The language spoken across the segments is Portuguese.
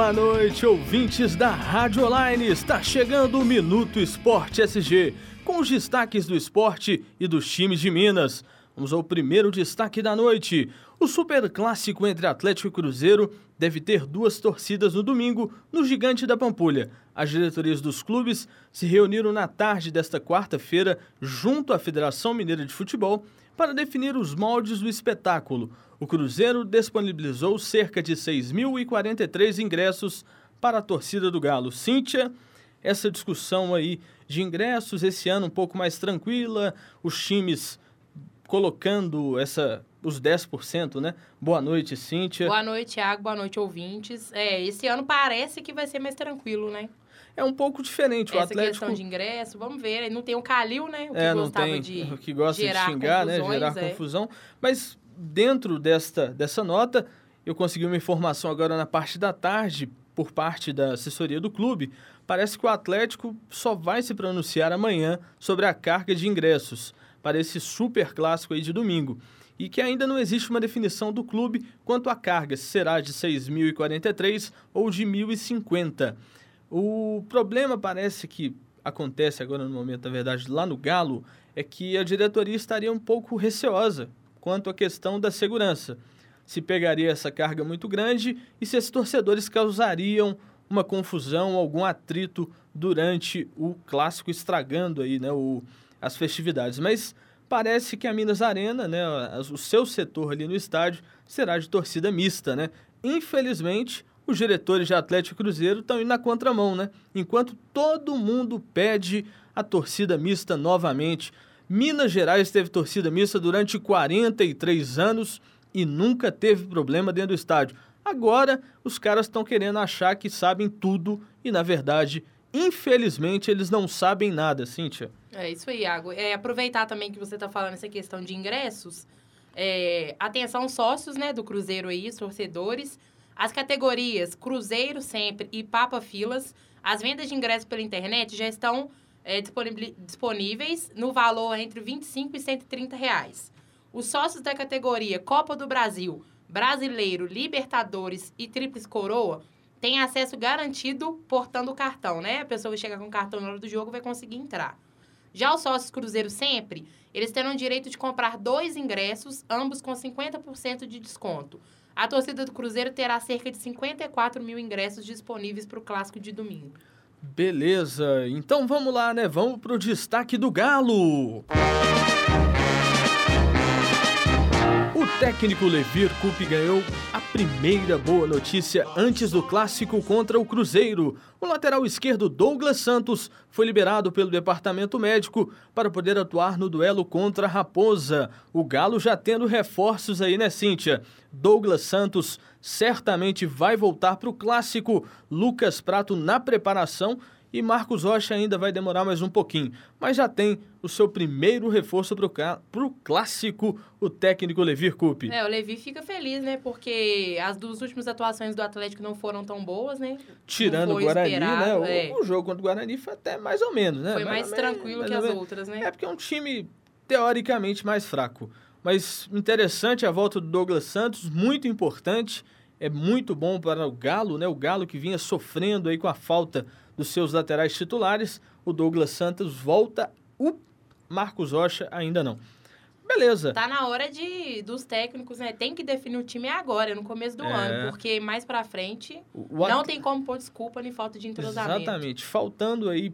boa noite, ouvintes da Rádio Online. Está chegando o Minuto Esporte SG, com os destaques do esporte e dos times de Minas. Vamos ao primeiro destaque da noite. O super clássico entre Atlético e Cruzeiro deve ter duas torcidas no domingo no Gigante da Pampulha. As diretorias dos clubes se reuniram na tarde desta quarta-feira junto à Federação Mineira de Futebol para definir os moldes do espetáculo. O Cruzeiro disponibilizou cerca de 6.043 ingressos para a torcida do Galo. Cíntia, essa discussão aí de ingressos esse ano um pouco mais tranquila, os times colocando essa os 10%, né? Boa noite, Cíntia. Boa noite, Thiago. Boa noite, ouvintes. É, esse ano parece que vai ser mais tranquilo, né? É um pouco diferente. Essa o Atlético. questão de ingresso, vamos ver. Não tem o Calil, né? O que é, não gostava tem. de o que gosta de xingar, né? Gerar é. confusão. Mas dentro desta, dessa nota, eu consegui uma informação agora na parte da tarde, por parte da assessoria do clube. Parece que o Atlético só vai se pronunciar amanhã sobre a carga de ingressos para esse super clássico aí de domingo. E que ainda não existe uma definição do clube quanto à carga, se será de 6.043 ou de 1.050. O problema parece que acontece agora no momento, na verdade, lá no Galo, é que a diretoria estaria um pouco receosa quanto à questão da segurança. Se pegaria essa carga muito grande e se esses torcedores causariam uma confusão, algum atrito durante o clássico, estragando aí, né, o, as festividades. Mas parece que a Minas Arena, né, o seu setor ali no estádio, será de torcida mista, né? Infelizmente, os diretores de Atlético e Cruzeiro estão indo na contramão, né? Enquanto todo mundo pede a torcida mista novamente. Minas Gerais teve torcida mista durante 43 anos e nunca teve problema dentro do estádio. Agora, os caras estão querendo achar que sabem tudo e, na verdade, infelizmente, eles não sabem nada, Cíntia. É isso aí, Iago. É, aproveitar também que você está falando essa questão de ingressos. É, atenção, sócios né, do Cruzeiro aí, os torcedores. As categorias Cruzeiro Sempre e Papa Filas, as vendas de ingressos pela internet já estão é, disponíveis no valor entre 25 e 130 reais. Os sócios da categoria Copa do Brasil, Brasileiro, Libertadores e Tríplice Coroa têm acesso garantido portando o cartão, né? A pessoa vai chegar com o cartão na hora do jogo vai conseguir entrar. Já os sócios Cruzeiro Sempre, eles terão o direito de comprar dois ingressos, ambos com 50% de desconto. A torcida do Cruzeiro terá cerca de 54 mil ingressos disponíveis para o clássico de domingo. Beleza, então vamos lá, né? Vamos pro destaque do Galo. O técnico Levir Coupe ganhou a primeira boa notícia antes do clássico contra o Cruzeiro. O lateral esquerdo Douglas Santos foi liberado pelo departamento médico para poder atuar no duelo contra a Raposa. O Galo já tendo reforços aí, né, Cíntia? Douglas Santos certamente vai voltar para o clássico. Lucas Prato na preparação e Marcos Rocha ainda vai demorar mais um pouquinho, mas já tem o seu primeiro reforço para o clássico, o técnico Levir Coupe. É, o Levi fica feliz, né? Porque as duas últimas atuações do Atlético não foram tão boas, né? Tirando o Guarani, né? é. O, o jogo contra o Guarani foi até mais ou menos, né? Foi mais menos, tranquilo mais que ou as outras, né? É porque é um time teoricamente mais fraco. Mas interessante a volta do Douglas Santos, muito importante. É muito bom para o Galo, né? O Galo que vinha sofrendo aí com a falta dos seus laterais titulares. O Douglas Santos volta, o Marcos Rocha ainda não. Beleza. Tá na hora de dos técnicos, né? Tem que definir o time agora, no começo do É. ano, porque mais pra frente O- o não tem como pôr desculpa nem falta de entrosamento. Exatamente. Faltando aí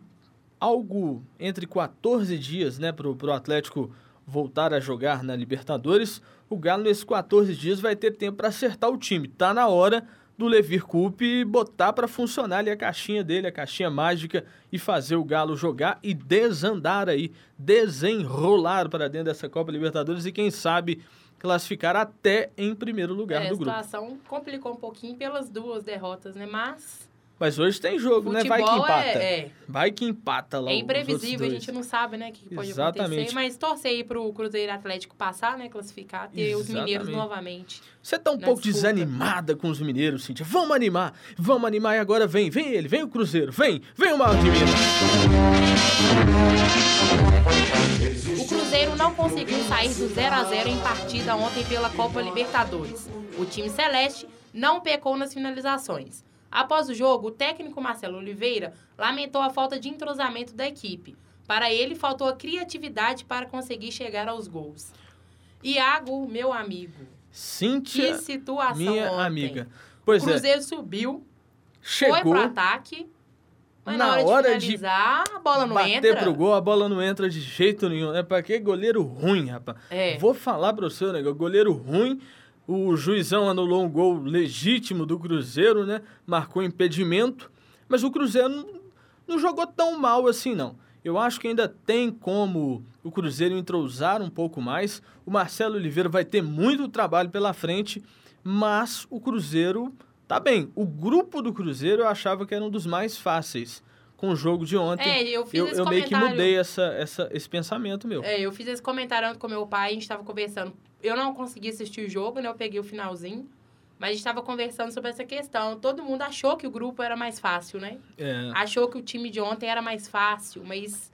algo entre 14 dias, né, pro, pro Atlético voltar a jogar na Libertadores, o Galo nesses 14 dias vai ter tempo para acertar o time. Tá na hora do Levir Coupe botar para funcionar ali a caixinha dele, a caixinha mágica e fazer o Galo jogar e desandar aí, desenrolar para dentro dessa Copa Libertadores e quem sabe classificar até em primeiro lugar É, a do grupo. situação complicou um pouquinho pelas duas derrotas, né? Mas Mas hoje tem jogo, né? Vai que futebol empata. é, é, Vai que empata lá. é imprevisível, a gente não sabe, né, o que pode Exatamente. acontecer. Mas torcer aí pro Cruzeiro Atlético passar, né, classificar, ter os mineiros Exatamente. novamente. Você tá um pouco disputa. desanimada com os mineiros, Cíntia. Vamos animar, vamos animar e agora vem, vem ele, vem o Cruzeiro, vem, vem o Maior de Minas. O Cruzeiro não conseguiu sair do 0 a 0 em partida ontem pela Copa Libertadores. O time celeste não pecou nas finalizações. Após o jogo, o técnico Marcelo Oliveira lamentou a falta de entrosamento da equipe. Para ele, faltou a criatividade para conseguir chegar aos gols. Iago, meu amigo. Cíntia, que situação minha ontem. amiga. Pois o Cruzeiro subiu, é, chegou. foi pro ataque, mas na, Na hora, hora de de finalizar, a bola não bater entra. pro gol, a bola não entra de jeito nenhum. É pra que goleiro ruim, rapaz. É. Vou falar você, né? Goleiro ruim. O juizão anulou um gol legítimo do Cruzeiro, né? Marcou impedimento. Mas o Cruzeiro não, não jogou tão mal assim, não. Eu acho que ainda tem como o Cruzeiro entrosar um pouco mais. O Marcelo Oliveira vai ter muito trabalho pela frente, mas o Cruzeiro tá bem. O grupo do Cruzeiro eu achava que era um dos mais fáceis com o jogo de ontem. É, eu fiz eu, esse eu meio que mudei essa, essa, esse pensamento meu. É, eu fiz esse comentário com meu pai, a gente estava conversando. Eu não consegui assistir o jogo, né? Eu peguei o finalzinho. Mas a gente estava conversando sobre essa questão. Todo mundo achou que o grupo era mais fácil, né? É. Achou que o time de ontem era mais fácil, mas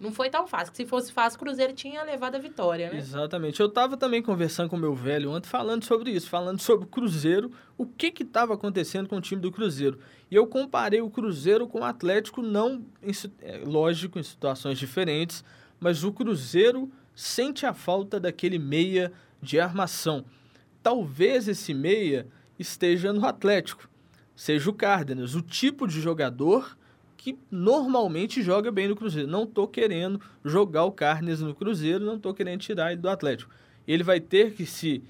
não foi tão fácil. Se fosse fácil, o Cruzeiro tinha levado a vitória, né? Exatamente. Eu estava também conversando com meu velho ontem, falando sobre isso, falando sobre o Cruzeiro, o que que estava acontecendo com o time do Cruzeiro. E eu comparei o Cruzeiro com o Atlético, não, em é, lógico, em situações diferentes, mas o Cruzeiro sente a falta daquele meia de armação. Talvez esse meia esteja no Atlético, seja o Cárdenas, o tipo de jogador que normalmente joga bem no Cruzeiro. Não tô querendo jogar o Carnes no Cruzeiro, não tô querendo tirar ele do Atlético. Ele vai ter que se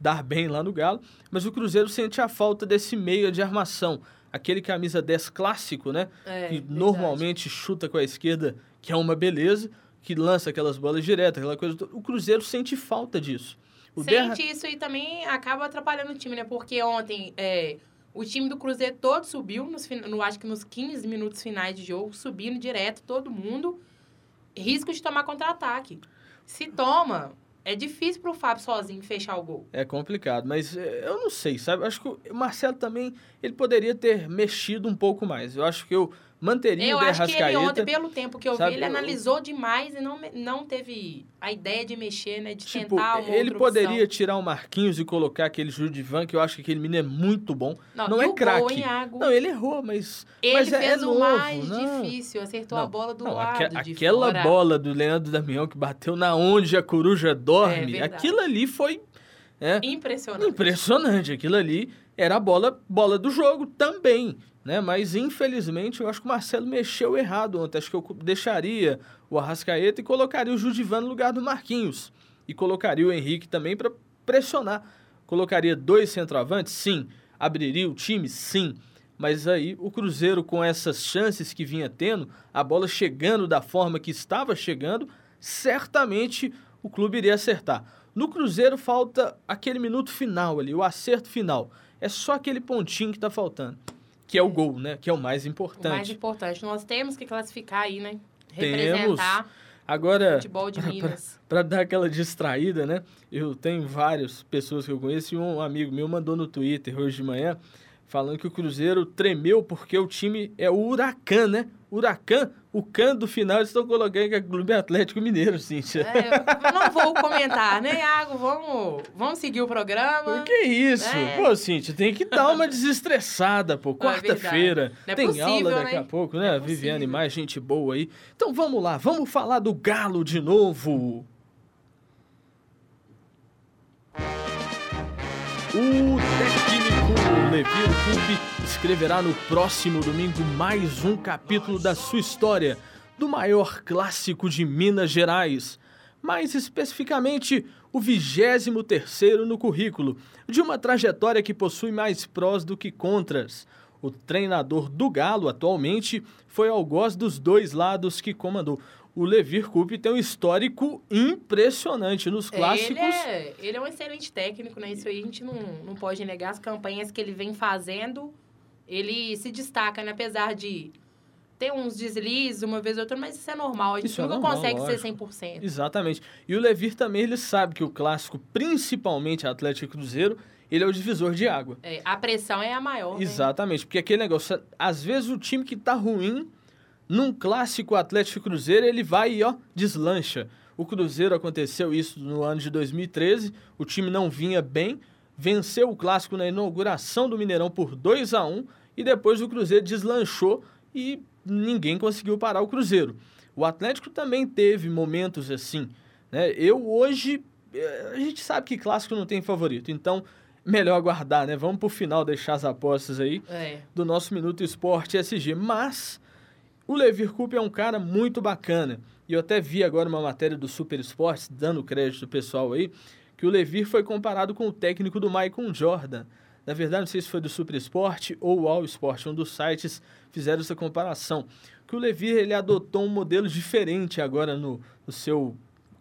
dar bem lá no Galo, mas o Cruzeiro sente a falta desse meia de armação, aquele camisa 10 clássico, né? É, que verdade. normalmente chuta com a esquerda, que é uma beleza, que lança aquelas bolas diretas, aquela coisa. O Cruzeiro sente falta disso. O Derra- Sente isso aí também acaba atrapalhando o time, né? Porque ontem é, o time do Cruzeiro todo subiu, nos, no, acho que nos 15 minutos finais de jogo, subindo direto, todo mundo. Risco de tomar contra-ataque. Se toma, é difícil pro Fábio sozinho fechar o gol. É complicado, mas é, eu não sei, sabe? Acho que o Marcelo também, ele poderia ter mexido um pouco mais. Eu acho que eu manteria Eu o acho que ele ontem, pelo tempo que eu sabe, vi, ele eu- analisou demais e não, não teve a ideia de mexer, né? De Tipo, tentar uma ele poderia opção. tirar o Marquinhos e colocar aquele Judivan, que eu acho que aquele menino é muito bom. não e é craque. Não, ele errou, mas. ele mas é- é fez o novo, mais não. difícil, acertou a Não, bola do Não, lado aquela fora. bola do Leandro Damião que bateu na onde a coruja dorme, verdade. aquilo ali foi é, Impressionante. impressionante. Aquilo ali era a bola, bola do jogo também. Né? Mas, infelizmente, eu acho que o Marcelo mexeu errado ontem. Acho que eu deixaria o Arrascaeta e colocaria o Judivan no lugar do Marquinhos. E colocaria o Henrique também para pressionar. Colocaria dois centroavantes? Sim. Abriria o time? Sim. Mas aí o Cruzeiro, com essas chances que vinha tendo, a bola chegando da forma que estava chegando, certamente o clube iria acertar. No Cruzeiro falta aquele minuto final ali, o acerto final. É só aquele pontinho que está faltando, que é o gol, né? Que é o mais O mais importante. importante. Nós temos que classificar aí, né? Temos. Representar Agora, futebol de Minas. para dar aquela distraída, né? Eu tenho várias pessoas que eu conheço e um amigo meu mandou no Twitter hoje de manhã falando que o Cruzeiro tremeu porque o time é o Huracan, né? Huracan, o can do final eles estão colocando que é Clube Atlético Mineiro, Cíntia. É, eu não vou comentar, né, Iago? Vamos, vamos seguir o programa. Que isso? É. Pô, Cíntia, tem que dar uma desestressada, pô. É Quarta-feira. é tem possível, aula daqui né? a pouco, né? É Viviane, mais gente boa aí. Então vamos lá, vamos falar do Galo de novo. O Leviro Coupe escreverá no próximo domingo mais um capítulo da sua história, do maior clássico de Minas Gerais. Mais especificamente, o 23º no currículo, de uma trajetória que possui mais prós do que contras. O treinador do Galo, atualmente, foi algoz dos dois lados que comandou. O Levir Coupe tem um histórico impressionante nos clássicos. Ele é, ele é um excelente técnico, né? Isso aí a gente não, não pode negar. As campanhas que ele vem fazendo, ele se destaca, né? Apesar de ter uns deslizes uma vez ou outra, mas isso é normal. A gente Isso é nunca normal, consegue lógico. ser 100%. Exatamente. E o Levir também, ele sabe que o clássico, principalmente Atlético e Cruzeiro, ele é o divisor de água. É, a pressão é a maior. né? Exatamente, porque aquele negócio, às vezes o time que tá ruim, num clássico Atlético Cruzeiro, ele vai e ó, deslancha. O Cruzeiro aconteceu isso no ano de 2013, o time não vinha bem, venceu o clássico na inauguração do Mineirão por 2 a 1 e e depois o Cruzeiro deslanchou e ninguém conseguiu parar o Cruzeiro. O Atlético também teve momentos assim. Né? Eu hoje, eh, a gente sabe que clássico não tem favorito, então melhor aguardar, né? Vamos pro final deixar as apostas aí É. do nosso Minuto Esporte SG. Mas o Levir Coupe é um cara muito bacana. E eu até vi agora uma matéria do Super Esportes, dando crédito pessoal aí, que o Levir foi comparado com o técnico do Michael Jordan. Na verdade, não sei se foi do Super Esporte ou All Sport, um dos sites fizeram essa comparação. Que o Levir ele adotou um modelo diferente agora no, no seu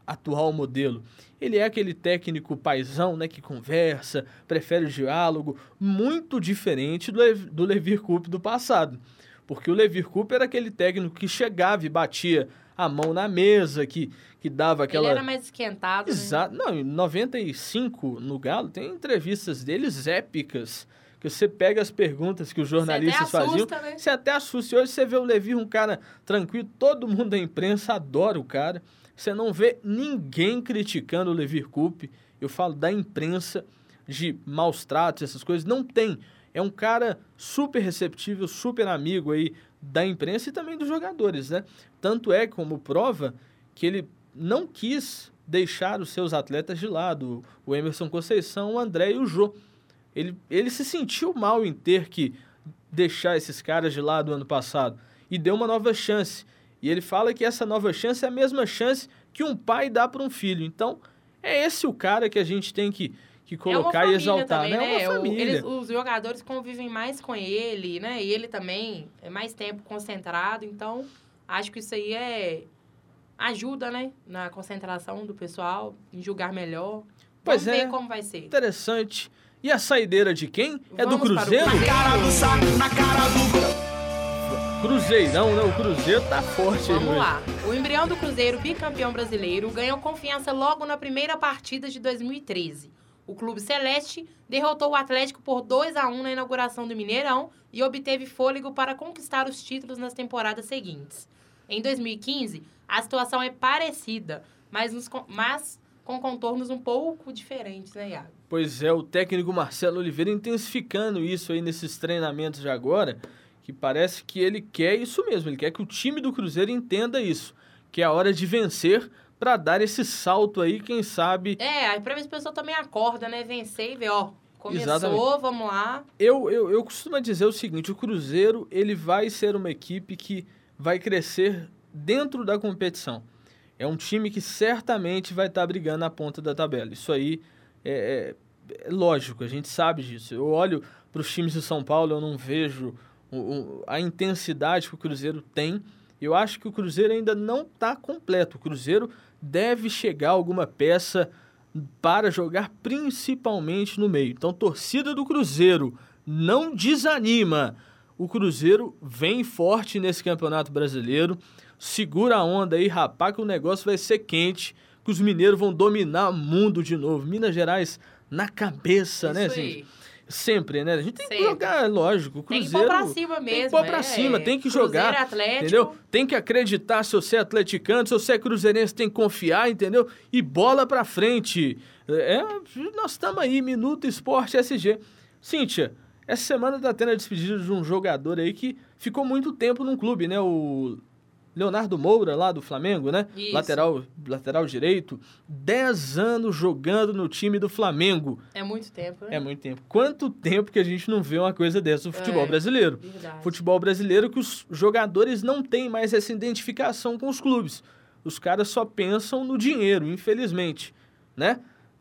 atual modelo. Ele é aquele técnico paisão, né, que conversa, prefere o diálogo, muito diferente do, do Levir Coupe do passado. Porque o Levir Coupe era aquele técnico que chegava e batia a mão na mesa, que, que dava aquela... Ele era mais esquentado, né? Exato. Não, em 95, no Galo, tem entrevistas deles épicas. Que você pega as perguntas que os jornalistas Você até faziam. assusta, né? Você até assusta. E hoje você vê o Levi, um cara tranquilo, todo mundo da imprensa adora o cara. Você não vê ninguém criticando o Levi Coupe. Eu falo da imprensa, de maus tratos, essas coisas. Não tem. É um cara super receptível, super amigo aí da imprensa e também dos jogadores, né? Tanto é como prova que ele não quis deixar os seus atletas de lado, o Emerson Conceição, o André e o Jô. Ele, ele se sentiu mal em ter que deixar esses caras de lado ano passado e deu uma nova chance. E ele fala que essa nova chance é a mesma chance que um pai dá para um filho. Então, é esse o cara que a gente tem que, que colocar é e exaltar, também, né? É uma O- família. eles- os jogadores convivem mais com ele, né? E ele também é mais tempo concentrado, então acho que isso aí é ajuda, né? Na concentração do pessoal, em julgar melhor. Pois Vamos é. ver como vai ser. Interessante. E a saideira de quem? É do Vamos para o Cruzeiro? Cruzeiro. Cruzeirão, né? O Cruzeiro tá forte aí, Vamos lá. O embrião do Cruzeiro, bicampeão brasileiro, ganhou confiança logo na primeira partida de 2013. O Clube Celeste derrotou o Atlético por 2 a 1 na inauguração do Mineirão e obteve fôlego para conquistar os títulos nas temporadas seguintes. Em 2015, a situação é parecida, mas, nos mas com contornos um pouco diferentes, né, Iago? Pois é, o técnico Marcelo Oliveira intensificando isso aí nesses treinamentos de agora, que parece que ele quer isso mesmo, ele quer que o time do Cruzeiro entenda isso, que é a hora de vencer para dar esse salto aí, quem sabe. É, aí pra ver se o pessoal também acorda, né? Vencer e ver, ó, começou, Exatamente. vamos lá. Eu, eu, eu costumo dizer o seguinte, o Cruzeiro ele vai ser uma equipe que vai crescer dentro da competição. É um time que certamente vai estar brigando na ponta da tabela. Isso aí é, é- é lógico, a gente sabe disso. Eu olho para os times de São Paulo, eu não vejo o- o- a intensidade que o Cruzeiro tem. Eu acho que o Cruzeiro ainda não está completo. O Cruzeiro deve chegar alguma peça para jogar principalmente no meio. Então, torcida do Cruzeiro, não desanima. O Cruzeiro vem forte nesse Campeonato Brasileiro. Segura a onda aí, rapaz, que o negócio vai ser quente, que os mineiros vão dominar o mundo de novo. Minas Gerais na cabeça, né, Isso gente? Sempre, né? A gente tem que Sempre. jogar, lógico. O Tem que Cruzeiro pôr pra cima mesmo. tem que pôr pra é. cima, tem que Cruzeiro, jogar. Atlético. Entendeu? Tem que acreditar se você é atleticano, se você é cruzeirense, tem que confiar, entendeu? E bola pra frente. É, nós estamos aí, Minuto Esporte SG. Cíntia, essa semana tá tendo a despedida de um jogador aí que ficou muito tempo num clube, né? O Leonardo Moura, lá do Flamengo, né? Isso. Lateral, lateral direito. 10 anos jogando no time do Flamengo. É muito tempo, né? É muito tempo. Quanto tempo que a gente não vê uma coisa dessa no futebol É. brasileiro? Verdade. futebol brasileiro que os jogadores não têm mais essa identificação com os clubes. Os caras só pensam no dinheiro, infelizmente, né?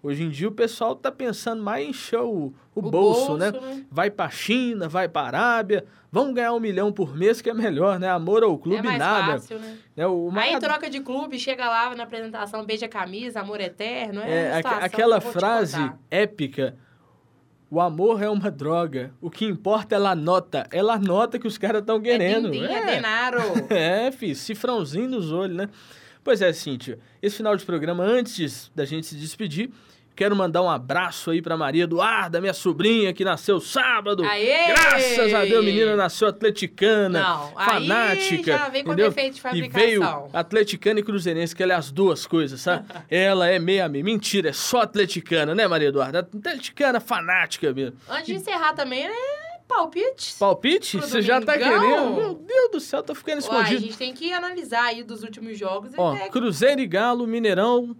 Hoje em dia o pessoal tá pensando mais em encher o, o, bolso, né? Vai pra China, vai pra Arábia, vamos ganhar um milhão por mês que é melhor, né? Amor ao clube, é mais nada. fácil, né? Né? O Aí troca de clube, chega lá na apresentação, beija a camisa, amor eterno. É, É, situação aquela frase épica. O amor é uma droga. O que importa é a nota. É a nota que os caras estão querendo. É din-din, é É. denaro. É, filho, cifrãozinho nos olhos, né? Pois é, Cíntia, esse final de programa, antes da gente se despedir, quero mandar um abraço aí pra Maria Eduarda, minha sobrinha, que nasceu sábado. Aê! Graças a Deus, menina nasceu atleticana, Não, aí fanática. já vem com entendeu? defeito de E fabricação. veio atleticana e cruzeirense, que ela é as duas coisas, sabe? ela é meia meia. Mentira, é só atleticana, né, Maria Eduarda? Atleticana fanática mesmo. Antes de encerrar também, né? Palpite? Palpite? Você já tá querendo? Meu Deus do céu, tá ficando Uai, a escondido. gente tem que analisar aí dos últimos jogos Ó. Cruzeiro e Galo, Mineirão.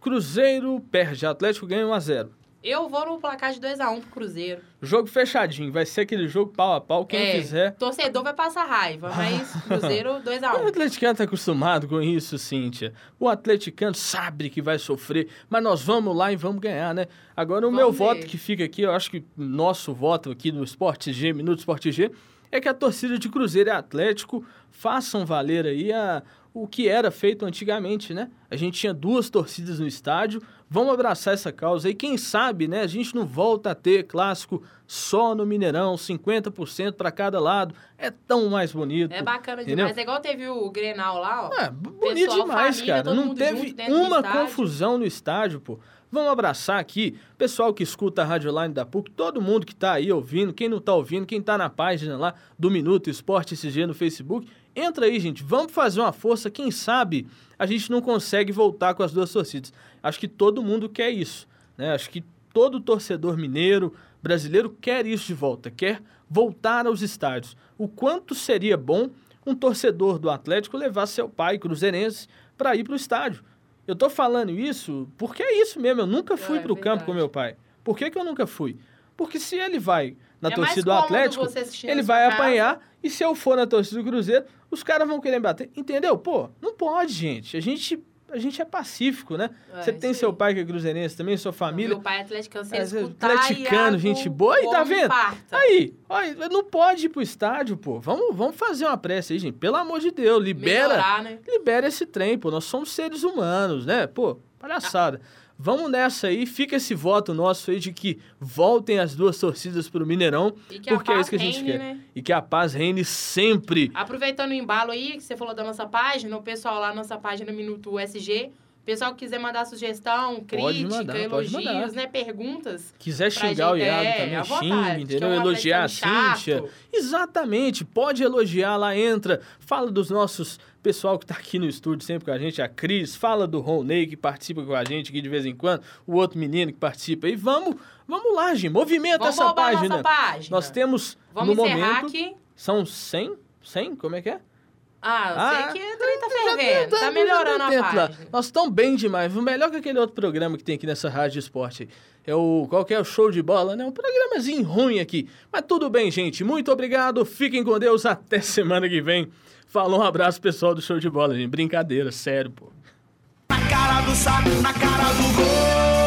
Cruzeiro perde, Atlético ganha 1x0. Eu vou no placar de 2x1 pro Cruzeiro. Jogo fechadinho, vai ser aquele jogo pau a pau. Quem É, quiser. Torcedor vai passar raiva, mas Cruzeiro O 2x1. atleticano tá acostumado com isso, Cíntia. O atleticano sabe que vai sofrer, mas nós vamos lá e vamos ganhar, né? Agora, o Vamos meu ver. voto que fica aqui, eu acho que nosso voto aqui no Esporte G, Minuto Esporte G, é que a torcida de Cruzeiro e Atlético façam valer aí a, o que era feito antigamente, né? A gente tinha duas torcidas no estádio, vamos abraçar essa causa e quem sabe, né, a gente não volta a ter clássico só no Mineirão, 50% para cada lado, é tão mais bonito. É bacana entendeu? demais. É igual teve o Grenal lá, ó. É, bonito Pessoal, demais, família, cara. Não teve uma confusão no estádio, pô. Vamos abraçar aqui, pessoal que escuta a Rádio Line da PUC, todo mundo que tá aí ouvindo, quem não tá ouvindo, quem tá na página lá do Minuto Esporte SG no Facebook, entra aí, gente, vamos fazer uma força, quem sabe a gente não consegue voltar com as duas torcidas. Acho que todo mundo quer isso, né? Acho que todo torcedor mineiro, brasileiro quer isso de volta, quer voltar aos estádios. O quanto seria bom um torcedor do Atlético levar seu pai cruzeirense para ir para o estádio. Eu tô falando isso porque é isso mesmo. Eu nunca fui É, para o campo com meu pai. Por que, que eu nunca fui? Porque se ele vai na É torcida do Atlético, ele vai casa. apanhar. E se eu for na torcida do Cruzeiro, os caras vão querer me bater. Entendeu? Pô, não pode, gente. A gente, a gente é pacífico, né? É, Você tem isso seu aí. pai que é cruzeirense também, sua família. Meu pai é atleticano, se É, escutar atleticano, gente boa, e tá vendo? infarta. Aí, olha, não pode ir pro estádio, pô. Vamos, vamos fazer uma prece aí, gente. Pelo amor de Deus, libera, Melhorar, né? libera esse trem, pô. Nós somos seres humanos, né? Pô, palhaçada. Vamos nessa aí, fica esse voto nosso aí de que voltem as duas torcidas pro Mineirão, porque é isso que a gente reine, quer. né? E que a paz reine sempre. Aproveitando o embalo aí, que você falou da nossa página, o pessoal lá, nossa página Minuto USG, o pessoal que quiser mandar sugestão, crítica, mandar, elogios, né, perguntas. Quiser xingar o Iago é, também, que entendeu? é Elogiar a Cíntia. Exatamente, pode elogiar lá, entra, fala dos nossos pessoal que tá aqui no estúdio sempre com a gente, a Cris, fala do Roney que participa com a gente aqui de vez em quando, o outro menino que participa. E vamos, vamos lá, gente, movimenta Vamos essa página. nossa página. Nós temos Vamos no momento aqui. são 100, 100, como é que é? Ah, eu Ah, sei que o trem tá fervendo, tá melhorando a dentro lá. página. Nós estamos bem demais, melhor que aquele outro programa que tem aqui nessa rádio de esporte. É o qual que é o show de bola, né? Um programazinho ruim aqui. Mas tudo bem, gente. Muito obrigado. Fiquem com Deus até semana que vem. Falou, um abraço pessoal do show de bola, gente. Brincadeira, sério, pô. Na cara do saco, na cara do gol.